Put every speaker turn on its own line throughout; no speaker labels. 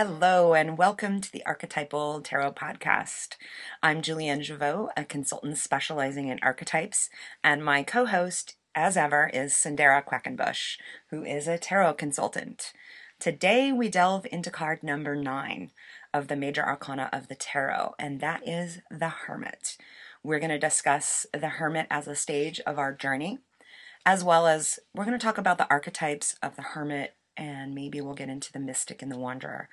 Hello, and welcome to the Archetypal Tarot Podcast. I'm Julienne Javot, a consultant specializing in archetypes, and my co host, as ever, is Cyndera Quackenbush, who is a tarot consultant. Today, we delve into card number nine of the major arcana of the tarot, and that is the Hermit. We're going to discuss the Hermit as a stage of our journey, as well as we're going to talk about the archetypes of the Hermit and maybe we'll get into the mystic and the wanderer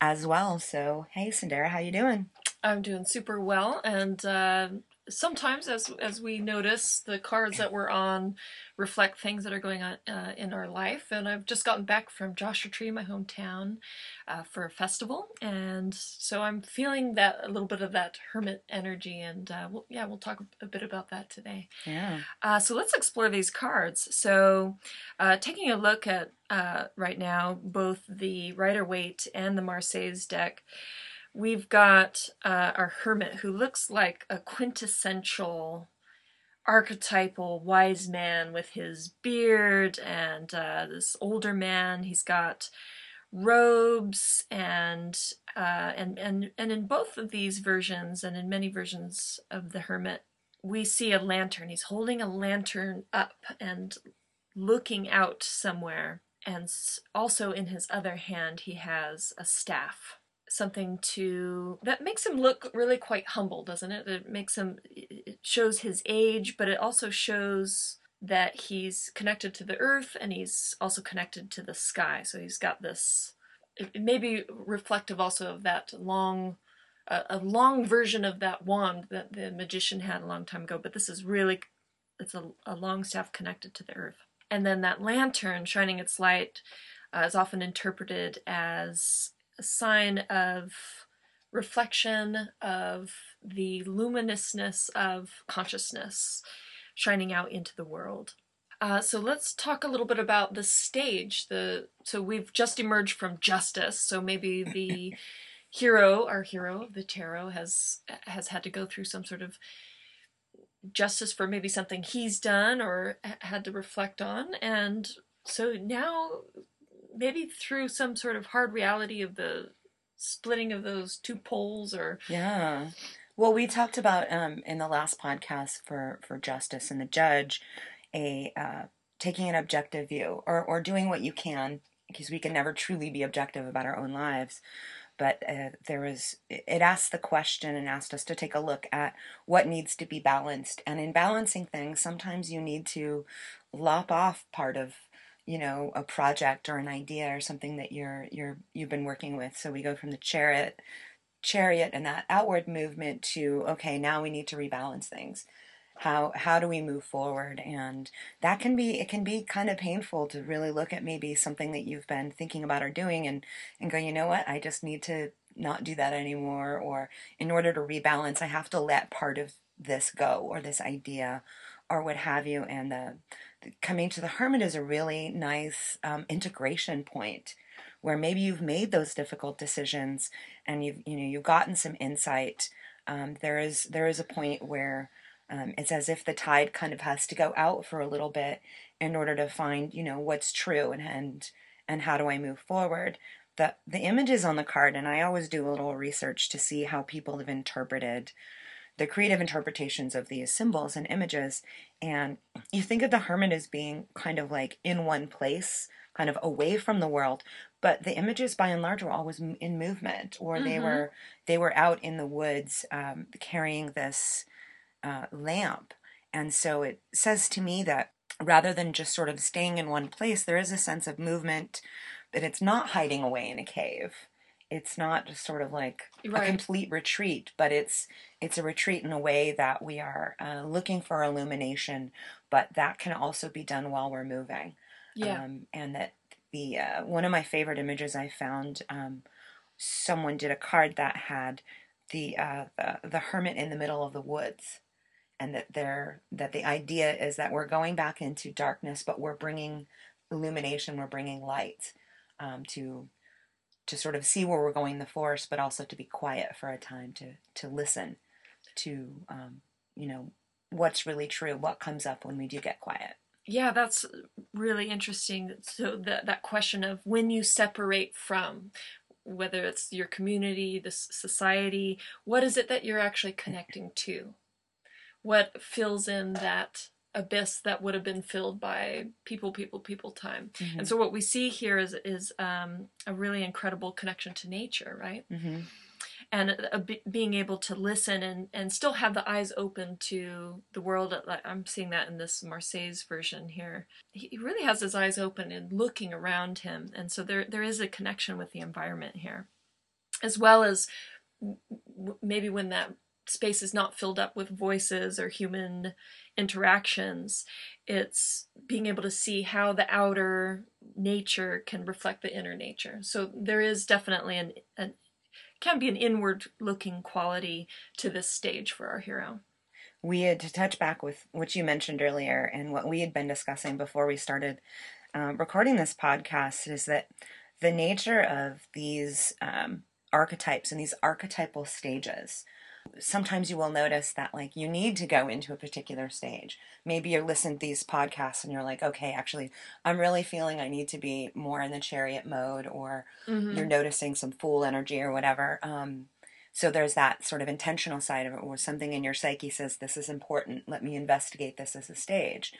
as well. So, hey, Cyndera, how you doing?
I'm doing super well, and uh, sometimes, as as we notice, the cards that we're on reflect things that are going on uh, in our life. And I've just gotten back from Joshua Tree, my hometown, uh, for a festival, and so I'm feeling that a little bit of that hermit energy. And uh, we'll, yeah, we'll talk a bit about that today.
Yeah.
Uh, so let's explore these cards. So, uh, taking a look at uh, right now both the Rider Waite and the Marseilles deck we've got uh, our hermit who looks like a quintessential archetypal wise man with his beard and uh, this older man. He's got robes and uh, and and and in both of these versions and in many versions of the hermit, we see a lantern. He's holding a lantern up and looking out somewhere. And also in his other hand, he has a staff something to that makes him look really quite humble, doesn't it? It makes him it shows his age, but it also shows that he's connected to the earth and he's also connected to the sky. So he's got this it may be reflective also of that long a long version of that wand that the magician had a long time ago, but this is really it's a, a long staff connected to the earth. And then that lantern shining its light uh, is often interpreted as a sign of reflection of the luminousness of consciousness shining out into the world. Uh, so let's talk a little bit about the stage. The so we've just emerged from justice. So maybe the hero, our hero of the tarot, has has had to go through some sort of justice for maybe something he's done or had to reflect on, and so now maybe through some sort of hard reality of the splitting of those two poles or
yeah. Well we talked about um, in the last podcast for for justice and the judge a uh, taking an objective view or or doing what you can because we can never truly be objective about our own lives. But uh, there was it asked the question and asked us to take a look at what needs to be balanced. And in balancing things sometimes you need to lop off part of you know a project or an idea or something that you're you're you've been working with. So we go from the chariot chariot and that outward movement to okay now we need to rebalance things. How how do we move forward? And that can be it can be kind of painful to really look at maybe something that you've been thinking about or doing and and go you know what? I just need to not do that anymore or in order to rebalance I have to let part of this go or this idea or what have you and the coming to the hermit is a really nice um, integration point where maybe you've made those difficult decisions and you've you know you've gotten some insight. Um, there is there is a point where um, it's as if the tide kind of has to go out for a little bit in order to find you know what's true and and and how do I move forward. The the images on the card and I always do a little research to see how people have interpreted the creative interpretations of these symbols and images. And you think of the hermit as being kind of like in one place, kind of away from the world. But the images, by and large, were always in movement, or mm-hmm. they were they were out in the woods um, carrying this uh, lamp. And so it says to me that rather than just sort of staying in one place, there is a sense of movement, that it's not hiding away in a cave it's not just sort of like right. a complete retreat, but it's it's a retreat in a way that we are uh, looking for illumination, but that can also be done while we're moving.
Yeah,
um, and that the uh, one of my favorite images I found. Um, someone did a card that had the, uh, the the hermit in the middle of the woods, and that there that the idea is that we're going back into darkness, but we're bringing illumination, we're bringing light um, to to sort of see where we're going in the forest, but also to be quiet for a time to to listen to um, you know what's really true, what comes up when we do get quiet.
Yeah, that's really interesting. So that that question of when you separate from, whether it's your community, the society, what is it that you're actually connecting to? What fills in that abyss that would have been filled by people, people, people time?
Mm-hmm.
And so what we see here is is um, a really incredible connection to nature, right?
Mm-hmm.
And a, a, being able to listen and, and still have the eyes open to the world. I'm seeing that in this Marseilles version here. He really has his eyes open and looking around him. And so there there is a connection with the environment here, as well as maybe when that space is not filled up with voices or human interactions, it's being able to see how the outer nature can reflect the inner nature. So there is definitely an, an can be an inward looking quality to this stage for our hero.
We had to touch back with what you mentioned earlier and what we had been discussing before we started um, recording this podcast is that the nature of these um, archetypes and these archetypal stages sometimes you will notice that like you need to go into a particular stage. Maybe you listen to these podcasts and you're like, okay, actually, I'm really feeling I need to be more in the chariot mode, or mm-hmm. you're noticing some fool energy or whatever. Um, so there's that sort of intentional side of it, where something in your psyche says, this is important. Let me investigate this as a stage.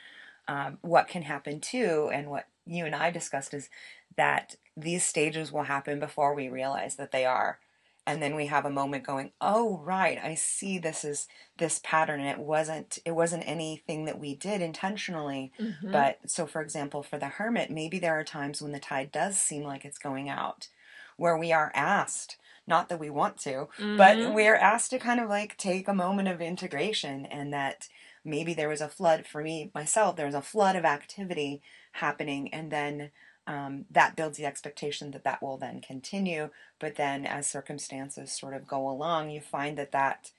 Um, what can happen too, and what you and I discussed is that these stages will happen before we realize that they are and then we have a moment going oh right i see this is this pattern and it wasn't it wasn't anything that we did intentionally mm-hmm. but so for example for the hermit maybe there are times when the tide does seem like it's going out where we are asked not that we want to mm-hmm. but we're asked to kind of like take a moment of integration and that maybe there was a flood for me myself there was a flood of activity happening and then um, that builds the expectation that that will then continue. But then, as circumstances sort of go along, you find that that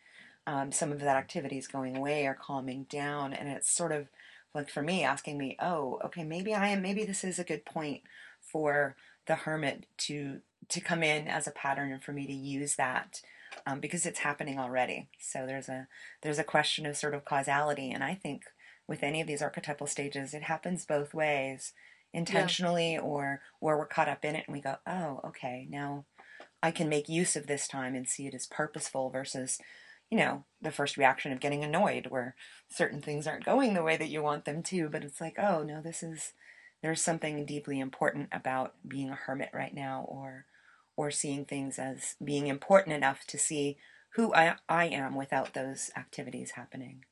um, some of that activity is going away or calming down, and it's sort of like for me asking me, oh, okay, maybe I am. Maybe this is a good point for the hermit to to come in as a pattern and for me to use that um, because it's happening already. So there's a there's a question of sort of causality, and I think with any of these archetypal stages, it happens both ways intentionally yeah. or where we're caught up in it and we go, oh, okay, now I can make use of this time and see it as purposeful versus, you know, the first reaction of getting annoyed where certain things aren't going the way that you want them to. But it's like, oh, no, this is, there's something deeply important about being a hermit right now or, or seeing things as being important enough to see who I, I am without those activities happening.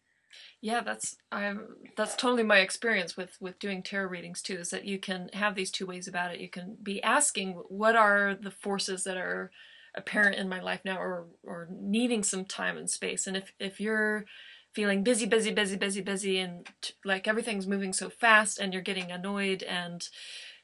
Yeah, that's I'm that's totally my experience with with doing tarot readings too. Is that you can have these two ways about it. You can be asking what are the forces that are apparent in my life now, or or needing some time and space. And if if you're feeling busy, busy, busy, busy, busy, and like everything's moving so fast, and you're getting annoyed and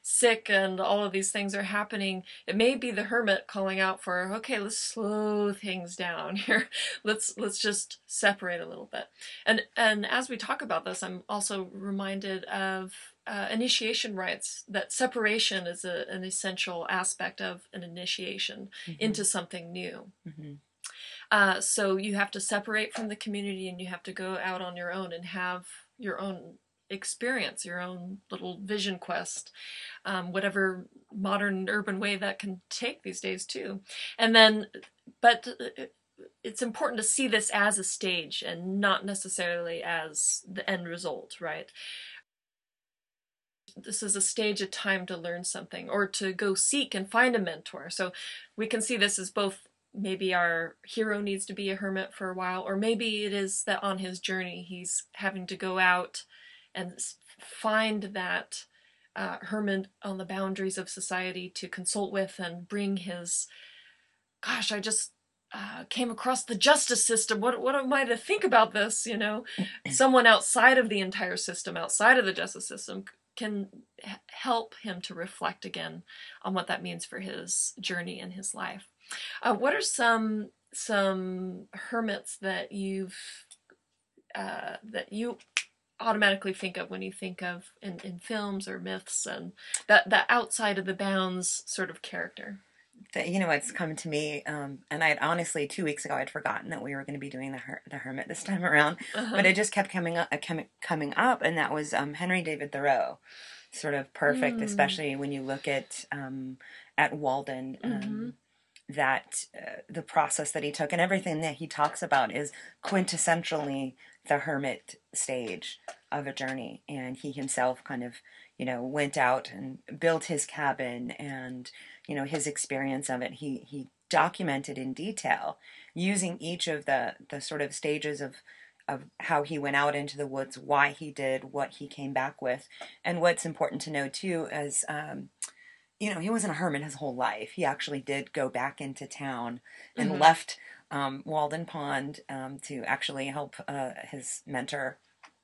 sick and all of these things are happening, it may be the hermit calling out for, okay, let's slow things down here. let's let's just separate a little bit. And and as we talk about this, I'm also reminded of uh, initiation rites that separation is a, an essential aspect of an initiation mm-hmm. into something new. Mm-hmm. Uh, so you have to separate from the community and you have to go out on your own and have your own experience, your own little vision quest, um, whatever modern urban way that can take these days too. And then, but it's important to see this as a stage and not necessarily as the end result, right? This is a stage of time to learn something or to go seek and find a mentor. So we can see this as both maybe our hero needs to be a hermit for a while, or maybe it is that on his journey he's having to go out and find that uh, hermit on the boundaries of society to consult with and bring his gosh i just uh, came across the justice system. What, what am i to think about this you know? Someone outside of the entire system outside of the justice system can h- help him to reflect again on what that means for his journey in his life. Uh, what are some some hermits that you've uh, that you automatically think of when you think of in, in films or myths and that that outside of the bounds sort of character
that you know it's come to me um, and i had honestly two weeks ago i'd forgotten that we were going to be doing the, her- the hermit this time around uh-huh. but it just kept coming up coming up and that was um, henry david thoreau sort of perfect mm. especially when you look at um, at walden um, mm-hmm. that uh, the process that he took and everything that he talks about is quintessentially the hermit stage of a journey. And he himself kind of you know went out and built his cabin and you know his experience of it. He he documented in detail using each of the the sort of stages of of how he went out into the woods why he did what he came back with. And what's important to know too is um, you know he wasn't a hermit his whole life. He actually did go back into town and mm-hmm. left um, Walden Pond um, to actually help uh, his mentor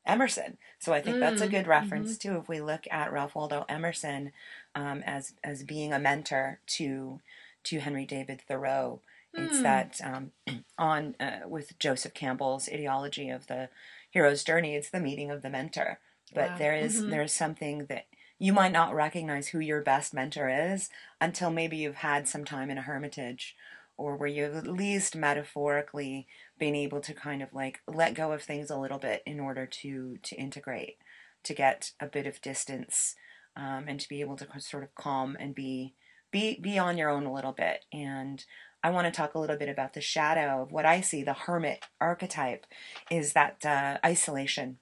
Emerson. So I think mm, that's a mm, good reference mm-hmm. too. If we look at Ralph Waldo Emerson um, as as being a mentor to to Henry David Thoreau, mm. it's that um, on uh, with Joseph Campbell's ideology of the hero's journey. It's the meeting of the mentor. But wow. there is, mm-hmm. there is something that you might not recognize who your best mentor is until maybe you've had some time in a hermitage or where you've at least metaphorically been able to kind of like let go of things a little bit in order to to integrate to get a bit of distance um, and to be able to sort of calm and be be be on your own a little bit? And I want to talk a little bit about the shadow of what I see the hermit archetype is that uh, isolation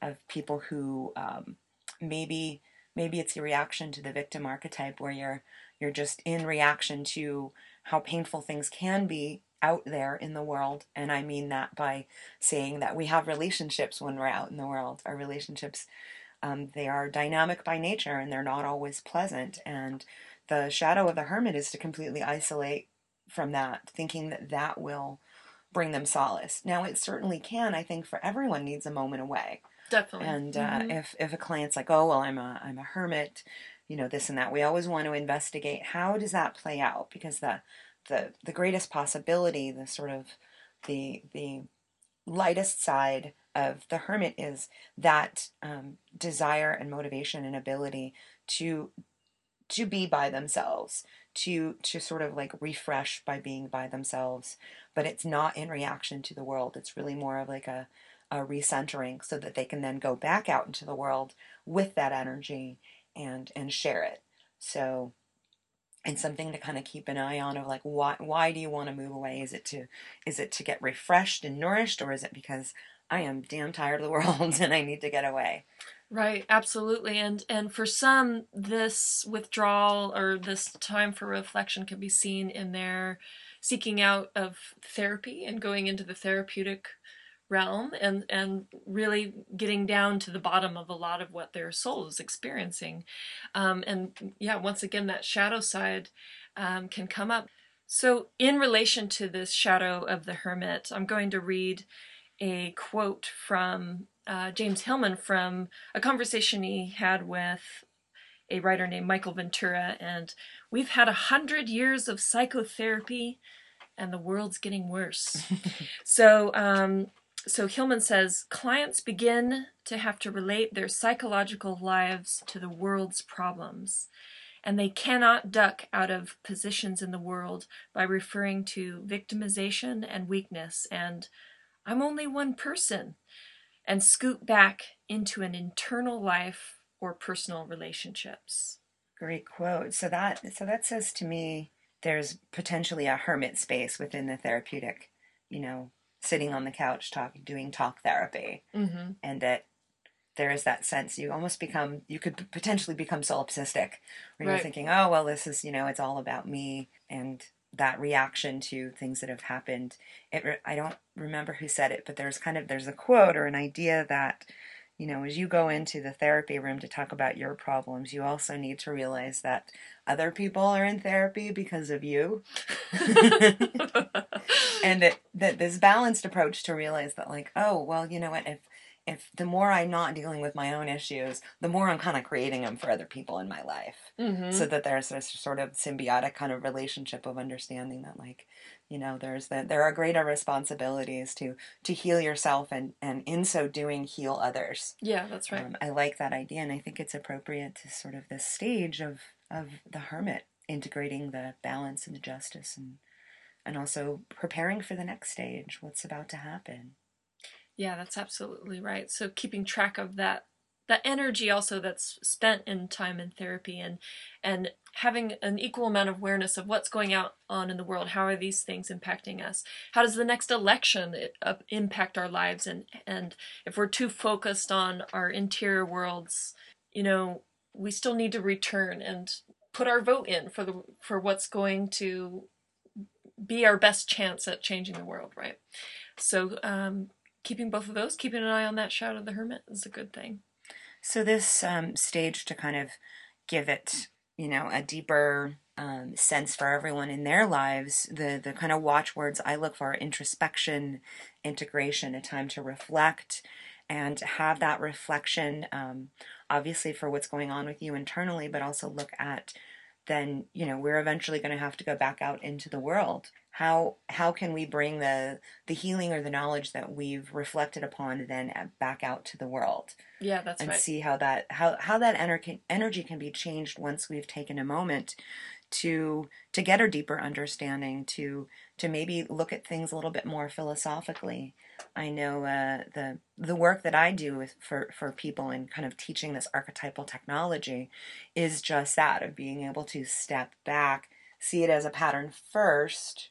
of people who um, maybe maybe it's a reaction to the victim archetype where you're you're just in reaction to how painful things can be out there in the world. And I mean that by saying that we have relationships when we're out in the world. Our relationships, um, they are dynamic by nature and they're not always pleasant. And the shadow of the hermit is to completely isolate from that, thinking that that will bring them solace. Now, it certainly can. I think for everyone needs a moment away.
Definitely.
And uh, mm-hmm. if if a client's like, oh well, I'm a I'm a hermit, you know this and that we always want to investigate how does that play out because the the the greatest possibility the sort of the the lightest side of the hermit is that um, desire and motivation and ability to to be by themselves to to sort of like refresh by being by themselves but it's not in reaction to the world it's really more of like a a recentering so that they can then go back out into the world with that energy and and share it. So and something to kind of keep an eye on of like why why do you want to move away? Is it to is it to get refreshed and nourished or is it because I am damn tired of the world and I need to get away?
Right, absolutely. And and for some this withdrawal or this time for reflection can be seen in their seeking out of therapy and going into the therapeutic realm and and really getting down to the bottom of a lot of what their soul is experiencing. Um, and yeah once again that shadow side um, can come up. So in relation to this shadow of the hermit i'm going to read a quote from uh, james hillman from a conversation he had with a writer named michael ventura. And we've had a hundred years of psychotherapy and the world's getting worse. so um, so Hillman says clients begin to have to relate their psychological lives to the world's problems, and they cannot duck out of positions in the world by referring to victimization and weakness and I'm only one person, and scoot back into an internal life or personal relationships.
Great quote. So that so that says to me there's potentially a hermit space within the therapeutic, you know, sitting on the couch talking doing talk therapy mm-hmm. and that there is that sense you almost become you could potentially become solipsistic where right. you're thinking oh well this is you know it's all about me and that reaction to things that have happened it i don't remember who said it but there's kind of there's a quote or an idea that you know, as you go into the therapy room to talk about your problems, you also need to realize that other people are in therapy because of you. and it, that this balanced approach to realize that, like, oh, well, you know what, if if the more I'm not dealing with my own issues, the more I'm kind of creating them for other people in my life. Mm-hmm. So that there's this sort of symbiotic kind of relationship of understanding that, like, you know there's that there are greater responsibilities to to heal yourself and and in so doing heal others
yeah that's right um,
i like that idea and i think it's appropriate to sort of this stage of of the hermit integrating the balance and the justice and and also preparing for the next stage what's about to happen
yeah that's absolutely right. So keeping track of that that energy also that's spent in time in therapy and and having an equal amount of awareness of what's going out on in the world. How are these things impacting us? How does the next election uh, impact our lives? And and if we're too focused on our interior worlds you know we still need to return and put our vote in for the for what's going to be our best chance at changing the world right? So um keeping both of those keeping an eye on that shadow of the hermit is a good thing.
So this um, stage to kind of give it, you know, a deeper um, sense for everyone in their lives, the the kind of watchwords I look for: introspection, integration, a time to reflect, and have that reflection, um, obviously for what's going on with you internally, but also look at then you know we're eventually going to have to go back out into the world how how can we bring the the healing or the knowledge that we've reflected upon then back out to the world
yeah that's right.
and
right.
see how that how how that ener- energy can be changed once we've taken a moment to to get a deeper understanding to to maybe look at things a little bit more philosophically i know uh, the the work that i do with for for people in kind of teaching this archetypal technology is just that of being able to step back see it as a pattern first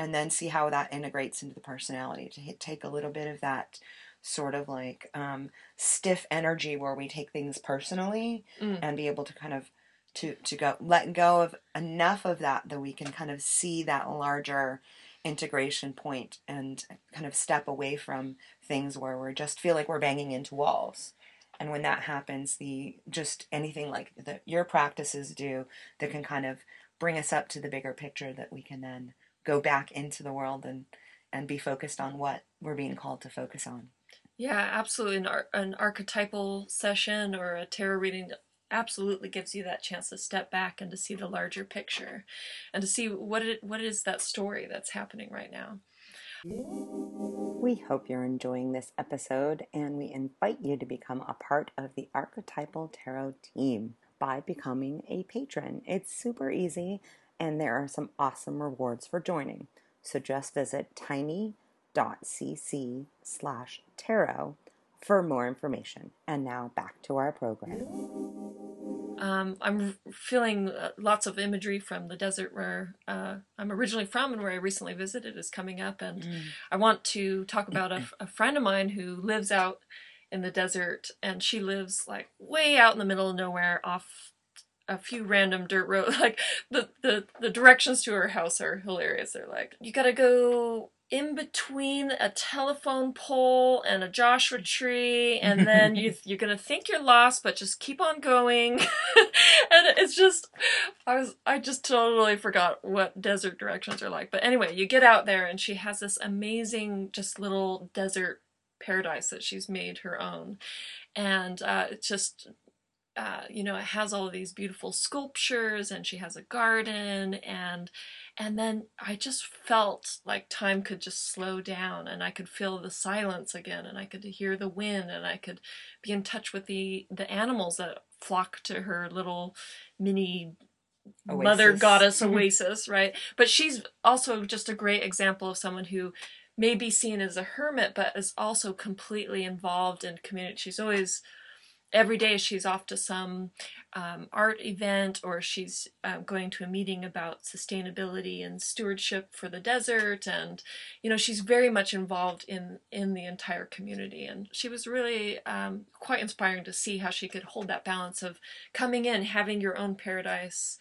and then see how that integrates into the personality to take a little bit of that sort of like um, stiff energy where we take things personally mm. and be able to kind of to to go let go of enough of that that we can kind of see that larger integration point and kind of step away from things where we just feel like we're banging into walls and when that happens the just anything like that your practices do that can kind of bring us up to the bigger picture that we can then go back into the world and and be focused on what we're being called to focus on
yeah absolutely an, ar- an archetypal session or a tarot reading absolutely gives you that chance to step back and to see the larger picture and to see what it what is that story that's happening right now.
We hope you're enjoying this episode and we invite you to become a part of the Archetypal Tarot team by becoming a patron. It's super easy and there are some awesome rewards for joining. So just visit tiny.cc slash tarot for more information. And now back to our program.
Um, I'm feeling uh, lots of imagery from the desert where uh, I'm originally from and where I recently visited is coming up. And mm. I want to talk about a, a, friend of mine who lives out in the desert and she lives like way out in the middle of nowhere off a few random dirt roads. Like the, the, the directions to her house are hilarious. They're like, you gotta go in between a telephone pole and a Joshua tree, and then you, you're gonna think you're lost, but just keep on going. and it's just, I was, I just totally forgot what desert directions are like. But anyway, you get out there, and she has this amazing, just little desert paradise that she's made her own, and uh, it's just uh, you know, it has all of these beautiful sculptures and she has a garden and and then I just felt like time could just slow down and I could feel the silence again and I could hear the wind and I could be in touch with the the animals that flock to her little mini oasis. mother goddess mm-hmm. oasis, right? But she's also just a great example of someone who may be seen as a hermit but is also completely involved in community. She's always every day she's off to some um, art event or she's uh, going to a meeting about sustainability and stewardship for the desert and you know she's very much involved in in the entire community. And she was really um, quite inspiring to see how she could hold that balance of coming in having your own paradise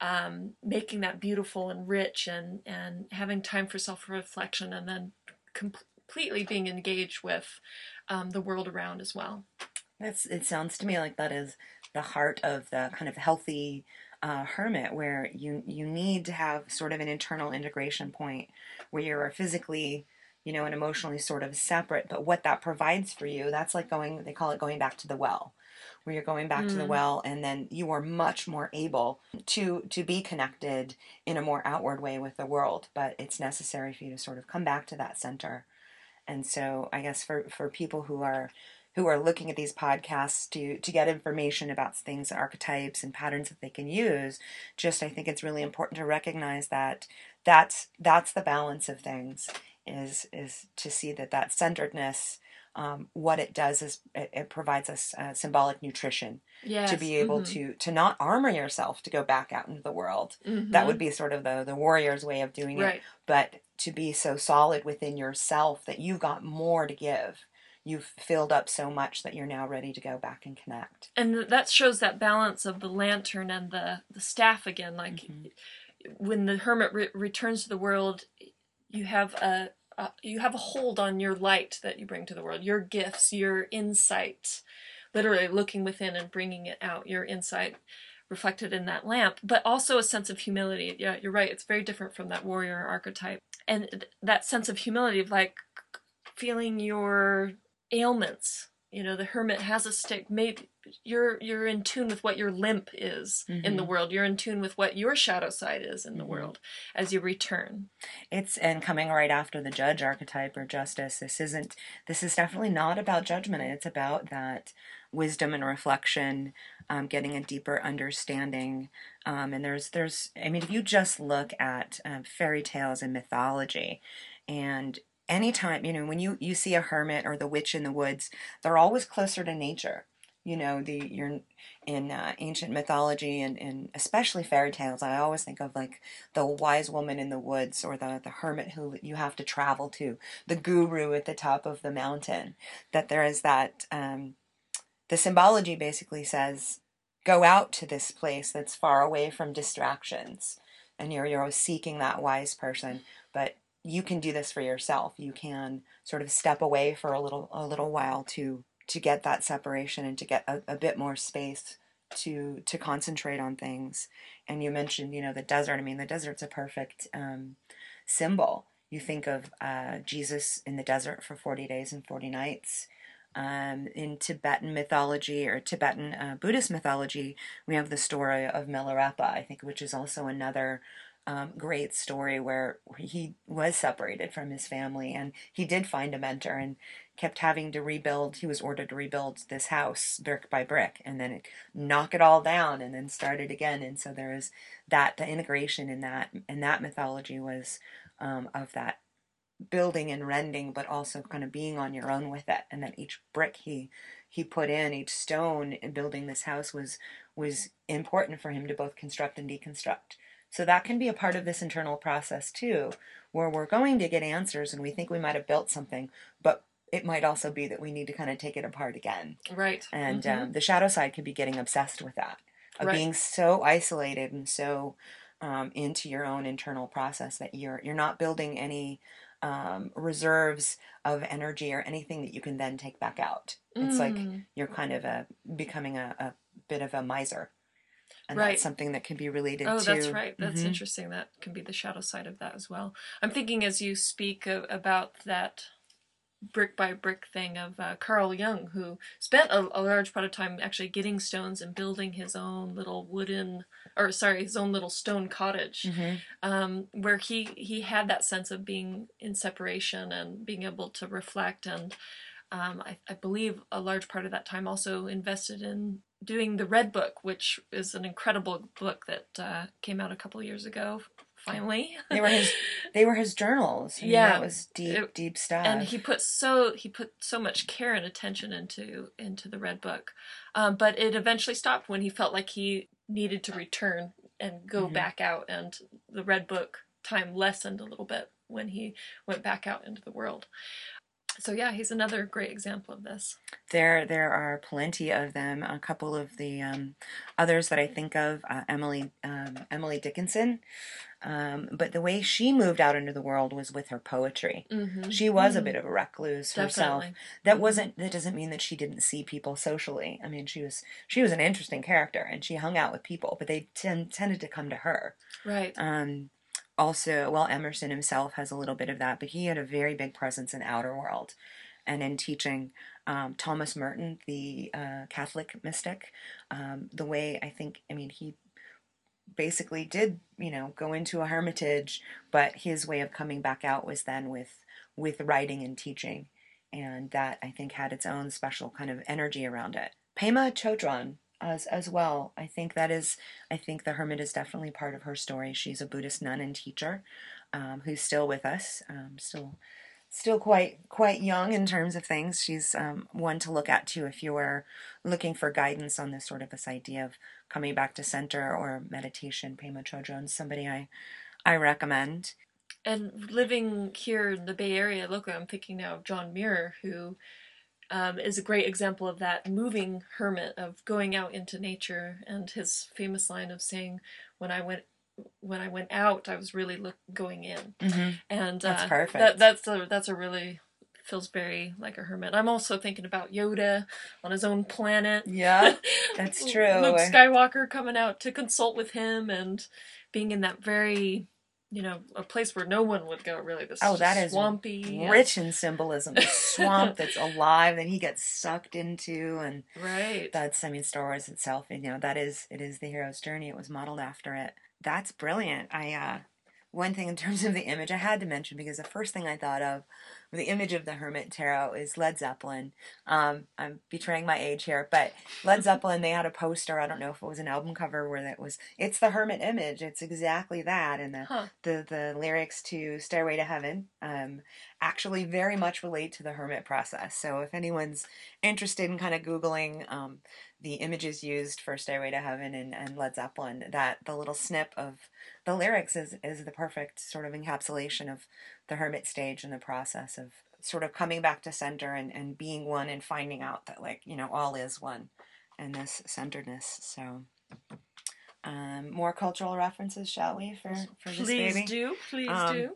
um, making that beautiful and rich and and having time for self-reflection and then completely being engaged with um, the world around as well
that's, it sounds to me like that is the heart of the kind of healthy uh, hermit, where you you need to have sort of an internal integration point where you are physically, you know, and emotionally sort of separate. But what that provides for you, that's like going. They call it going back to the well, where you're going back mm. to the mm. well, and then you are much more able to to be connected in a more outward way with the world. But it's necessary for you to sort of come back to that center. And so, I guess for for people who are who are looking at these podcasts to to get information about things, archetypes and patterns that they can use. Just I think it's really important to recognize that that's that's the balance of things is is to see that that centeredness um, what it does is it, it provides us uh, symbolic nutrition
yes.
to be able
mhm,
to to not armor yourself to go back out into the world.
mhm.
That would be sort of the the warrior's way of doing it. But to be so solid within yourself that you've got more to give. You've filled up so much that you're now ready to go back and connect.
and that shows that balance of the lantern and the the staff again like
Mhm.
when the hermit re- returns to the world you have a, a you have a hold on your light that you bring to the world your gifts your insight literally looking within and bringing it out your insight reflected in that lamp but also a sense of humility yeah you're right it's very different from that warrior archetype and th- that sense of humility of like feeling your ailments you know the hermit has a stick maybe you're you're in tune with what your limp is in the
Mhm.
world you're in tune with what your shadow side is in the
Mhm.
world as you return
It's and coming right after the judge archetype or justice. This isn't. This is definitely not about judgment. It's about that wisdom and reflection, um, getting a deeper understanding. Um, and there's there's. I mean, if you just look at um, fairy tales and mythology, and anytime you know when you you see a hermit or the witch in the woods, they're always closer to nature. You know the you're in uh, ancient mythology and, and especially fairy tales. I always think of like the wise woman in the woods or the, the hermit who you have to travel to, the guru at the top of the mountain. That there is that, um, the symbology basically says, go out to this place that's far away from distractions. And you're, you're seeking that wise person, but you can do this for yourself. You can sort of step away for a little, a little while to, to get that separation and to get a, a bit more space to, to concentrate on things. And you mentioned you know the desert. I mean the desert's a perfect um, symbol. You think of uh, jesus in the desert for 40 days and 40 nights. Um, in tibetan mythology or tibetan uh, buddhist mythology we have the story of milarepa i think which is also another um, great story where he was separated from his family and he did find a mentor and kept having to rebuild he was ordered to rebuild this house brick by brick and then knock it all down and then start it again and so there is that the integration in that in that mythology was um, of that building and rending but also kind of being on your own with it and that each brick he he put in each stone in building this house was was important for him to both construct and deconstruct so that can be a part of this internal process too where we're going to get answers and we think we might have built something but it might also be that we need to kind of take it apart again
right
and
Mhm.
um, the shadow side could be getting obsessed with that, of
Right.
being so isolated and so um, into your own internal process that you're you're not building any um, reserves of energy or anything that you can then take back out. It's like
Mm.
you're kind of a becoming a, a bit of a miser, and
Right.
that's something that can be related
Oh,
to.
that's right. That's
Mhm.
interesting. That can be the shadow side of that as well. I'm thinking as you speak of, about that brick by brick thing of uh, Carl Jung, who spent a, a large part of time actually getting stones and building his own little wooden, or sorry, his own little stone cottage,
Mhm.
um, where he he had that sense of being in separation and being able to reflect and. Um, I, I believe a large part of that time also invested in doing the Red Book, which is an incredible book that uh, came out a couple years ago. Finally,
They were his they were his journals. I mean,
Yeah.
that was deep
It-
deep stuff.
and he put so he put so much care and attention into into the Red Book, um, but it eventually stopped when he felt like he needed to return and go
Mhm.
back out, and the Red Book time lessened a little bit when he went back out into the world. So yeah, he's another great example of this.
There, there are plenty of them. A couple of the um, others that I think of, uh, Emily, um, Emily Dickinson. Um, but the way she moved out into the world was with her poetry.
Mm-hmm.
She was a bit of a recluse herself.
Definitely.
That
Mhm.
wasn't. That doesn't mean that she didn't see people socially. I mean, she was she was an interesting character, and she hung out with people, but they tend, tended to come to her.
Right.
Um, also, well, Emerson himself has a little bit of that, but he had a very big presence in outer world and in teaching. Um, Thomas Merton, the uh, Catholic mystic, um, the way I think, I mean, he basically did, you know, go into a hermitage, but his way of coming back out was then with with writing and teaching, and that I think had its own special kind of energy around it. Pema Chodron as as well. I think that is I think the hermit is definitely part of her story. She's a Buddhist nun and teacher um, who's still with us, um, still still quite quite young in terms of things. She's um, one to look at too if you are looking for guidance on this sort of this idea of coming back to center or meditation. Pema Chodron, somebody I I recommend.
And living here in the Bay Area locally, I'm thinking now of John Muir, who um, is a great example of that moving hermit of going out into nature, and his famous line of saying, "When I went." When I went out, I was really look, going in,
mm-hmm.
and
that's
uh,
perfect.
That, that's a that's a really feels very like a hermit. I'm also thinking about Yoda on his own planet.
Yeah, that's true.
Luke Skywalker coming out to consult with him and being in that very you know, a place where no one would go. Really, this
oh, that is
swampy,
rich in symbolism. The swamp that's alive that he gets sucked into, and
right.
That's I mean, Star Wars itself. You know, that is it is the hero's journey. It was modeled after it. That's brilliant. I uh, one thing in terms of the image I had to mention because the first thing I thought of the image of the Hermit Tarot is Led Zeppelin. Um, I'm betraying my age here, but Led Zeppelin, they had a poster. I don't know if it was an album cover where that was. It's the Hermit image. It's exactly that, and the
huh.
the, the lyrics to Stairway to Heaven um, actually very much relate to the Hermit process. So if anyone's interested in kind of googling um, the images used for Stairway to Heaven and, and Led Zeppelin, that the little snip of the lyrics is is the perfect sort of encapsulation of the hermit stage and the process of sort of coming back to center and, and being one and finding out that like you know all is one and this centeredness. So um, more cultural references shall we for for this
please
baby?
do please
um,
do.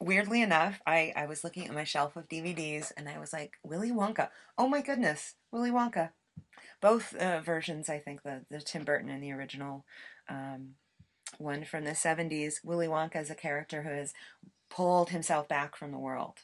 weirdly enough I, I was looking at my shelf of dvds and i was like willy wonka. Oh my goodness willy wonka both uh, versions i think the, the tim burton and the original um, one from the 70s willy wonka is a character who has pulled himself back from the world.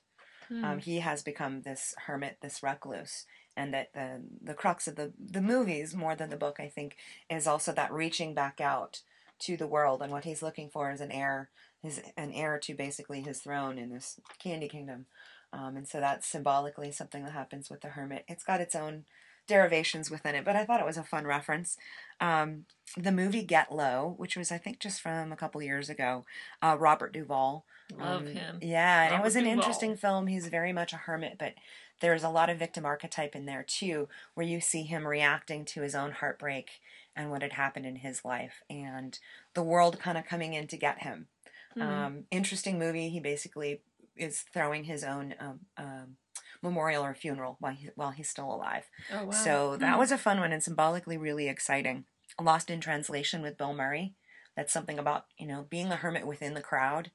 Hmm.
Um, he has become this hermit, this recluse, and that the the crux of the the movies more than the book, I think, is also that reaching back out to the world, and what he's looking for is an heir, his an heir to basically his throne in this candy kingdom, um, and so that's symbolically something that happens with the hermit. It's got its own derivations within it, but I thought it was a fun reference. Um, the movie Get Low, which was I think just from a couple years ago, uh, Robert Duvall.
Love
um,
him.
Yeah, and it was an
Duvall.
interesting film. He's very much a hermit, but there's a lot of victim archetype in there too, where you see him reacting to his own heartbreak and what had happened in his life, and the world kind of coming in to get him.
Mhm.
Um, interesting movie. He basically is throwing his own um, um, memorial or funeral while he, while he's still alive.
oh wow.
So that
Hmm.
was a fun one and symbolically really exciting. Lost in Translation with Bill Murray. That's something about you know being a hermit within the crowd.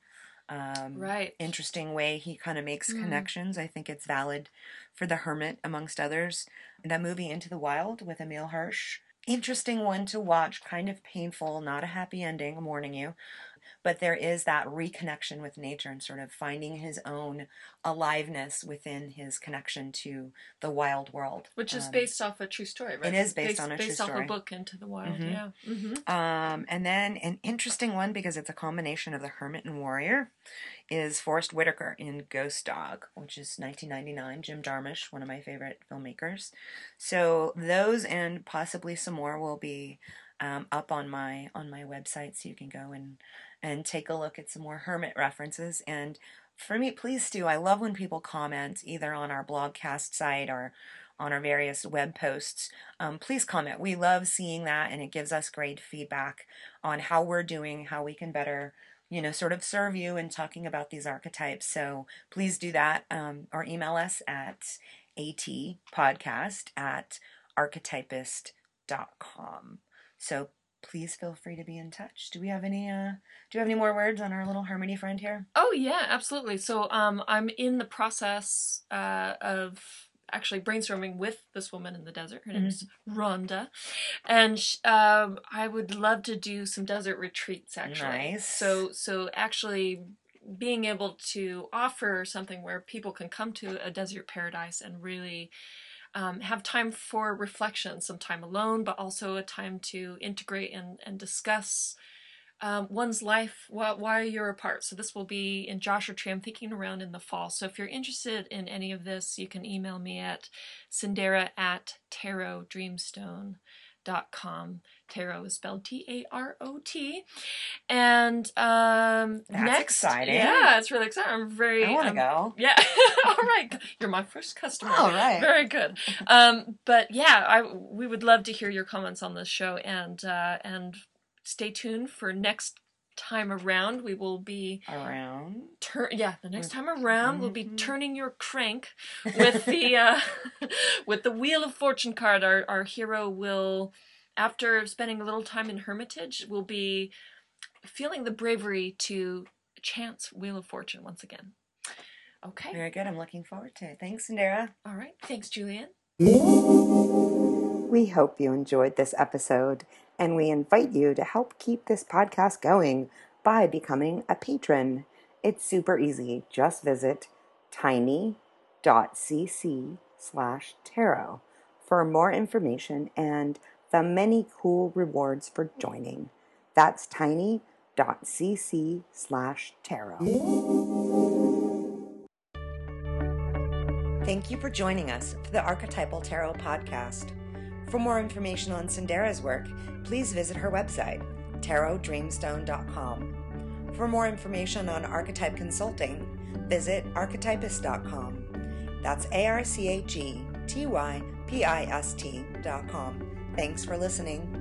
Um,
right.
Interesting way he kind of makes
Mhm.
connections. I think it's valid for the hermit amongst others. That movie Into the Wild with Emile Hirsch. Interesting one to watch. Kind of painful. Not a happy ending. I'm warning you. But there is that reconnection with nature and sort of finding his own aliveness within his connection to the wild world.
Which is
Um,
based off a true story, right?
it is based on a true story.
based off a book Into the Wild.
Mhm.
Yeah. Mm-hmm.
Um, and then an interesting one because it's a combination of the Hermit and Warrior is Forest Whitaker in Ghost Dog, which is 1999. Jim Jarmusch, one of my favorite filmmakers. So those and possibly some more will be um, up on my on my website, so you can go and and take a look at some more Hermit references. And for me, please do. I love when people comment either on our blogcast site or on our various web posts um, please comment. We love seeing that, and it gives us great feedback on how we're doing, how we can better, you know, sort of serve you in talking about these archetypes. So please do that, um, or email us at atpodcast at archetypist.com. So please feel free to be in touch. Do we have any? Uh, do you have any more words on our little harmony friend here?
Oh yeah, absolutely. So um, I'm in the process uh, of actually brainstorming with this woman in the desert. Her name is Rhonda, and sh- um, I would love to do some desert retreats. Actually,
Nice.
So so actually being able to offer something where people can come to a desert paradise and really um, have time for reflection, some time alone, but also a time to integrate and, and discuss um, one's life while you're apart. So this will be in Joshua Tree. I'm thinking around in the fall. So if you're interested in any of this, you can email me at Cyndera at taroddreamstone.com. tarot.com. Tarot is spelled T A R O T. And um,
That's
next,
exciting.
Yeah, it's really exciting. I'm very.
I want to
um,
go.
Yeah. All right. You're my first customer.
All right.
Very good. Um, but yeah, I we would love to hear your comments on this show and uh, and stay tuned for next time around. We will be
Around.
turn yeah the next time around we'll be
Mhm.
turning your crank with the uh, with the Wheel of Fortune card. Our our hero will, after spending a little time in Hermitage, will be feeling the bravery to chance Wheel of Fortune once again. Okay.
Very good. I'm looking forward to it. Thanks, Cyndera.
All right. Thanks, Julienne.
We hope you enjoyed this episode, and we invite you to help keep this podcast going by becoming a patron. It's super easy. Just visit tiny.cc slash tarot for more information and the many cool rewards for joining. That's tiny.cc slash tarot. Thank you for joining us for the Archetypal Tarot Podcast. For more information on Cyndera's work, please visit her website, tarotdreamstone.com. For more information on archetype consulting, visit archetypist.com. That's A R C H E T Y P I S T.com. Thanks for listening.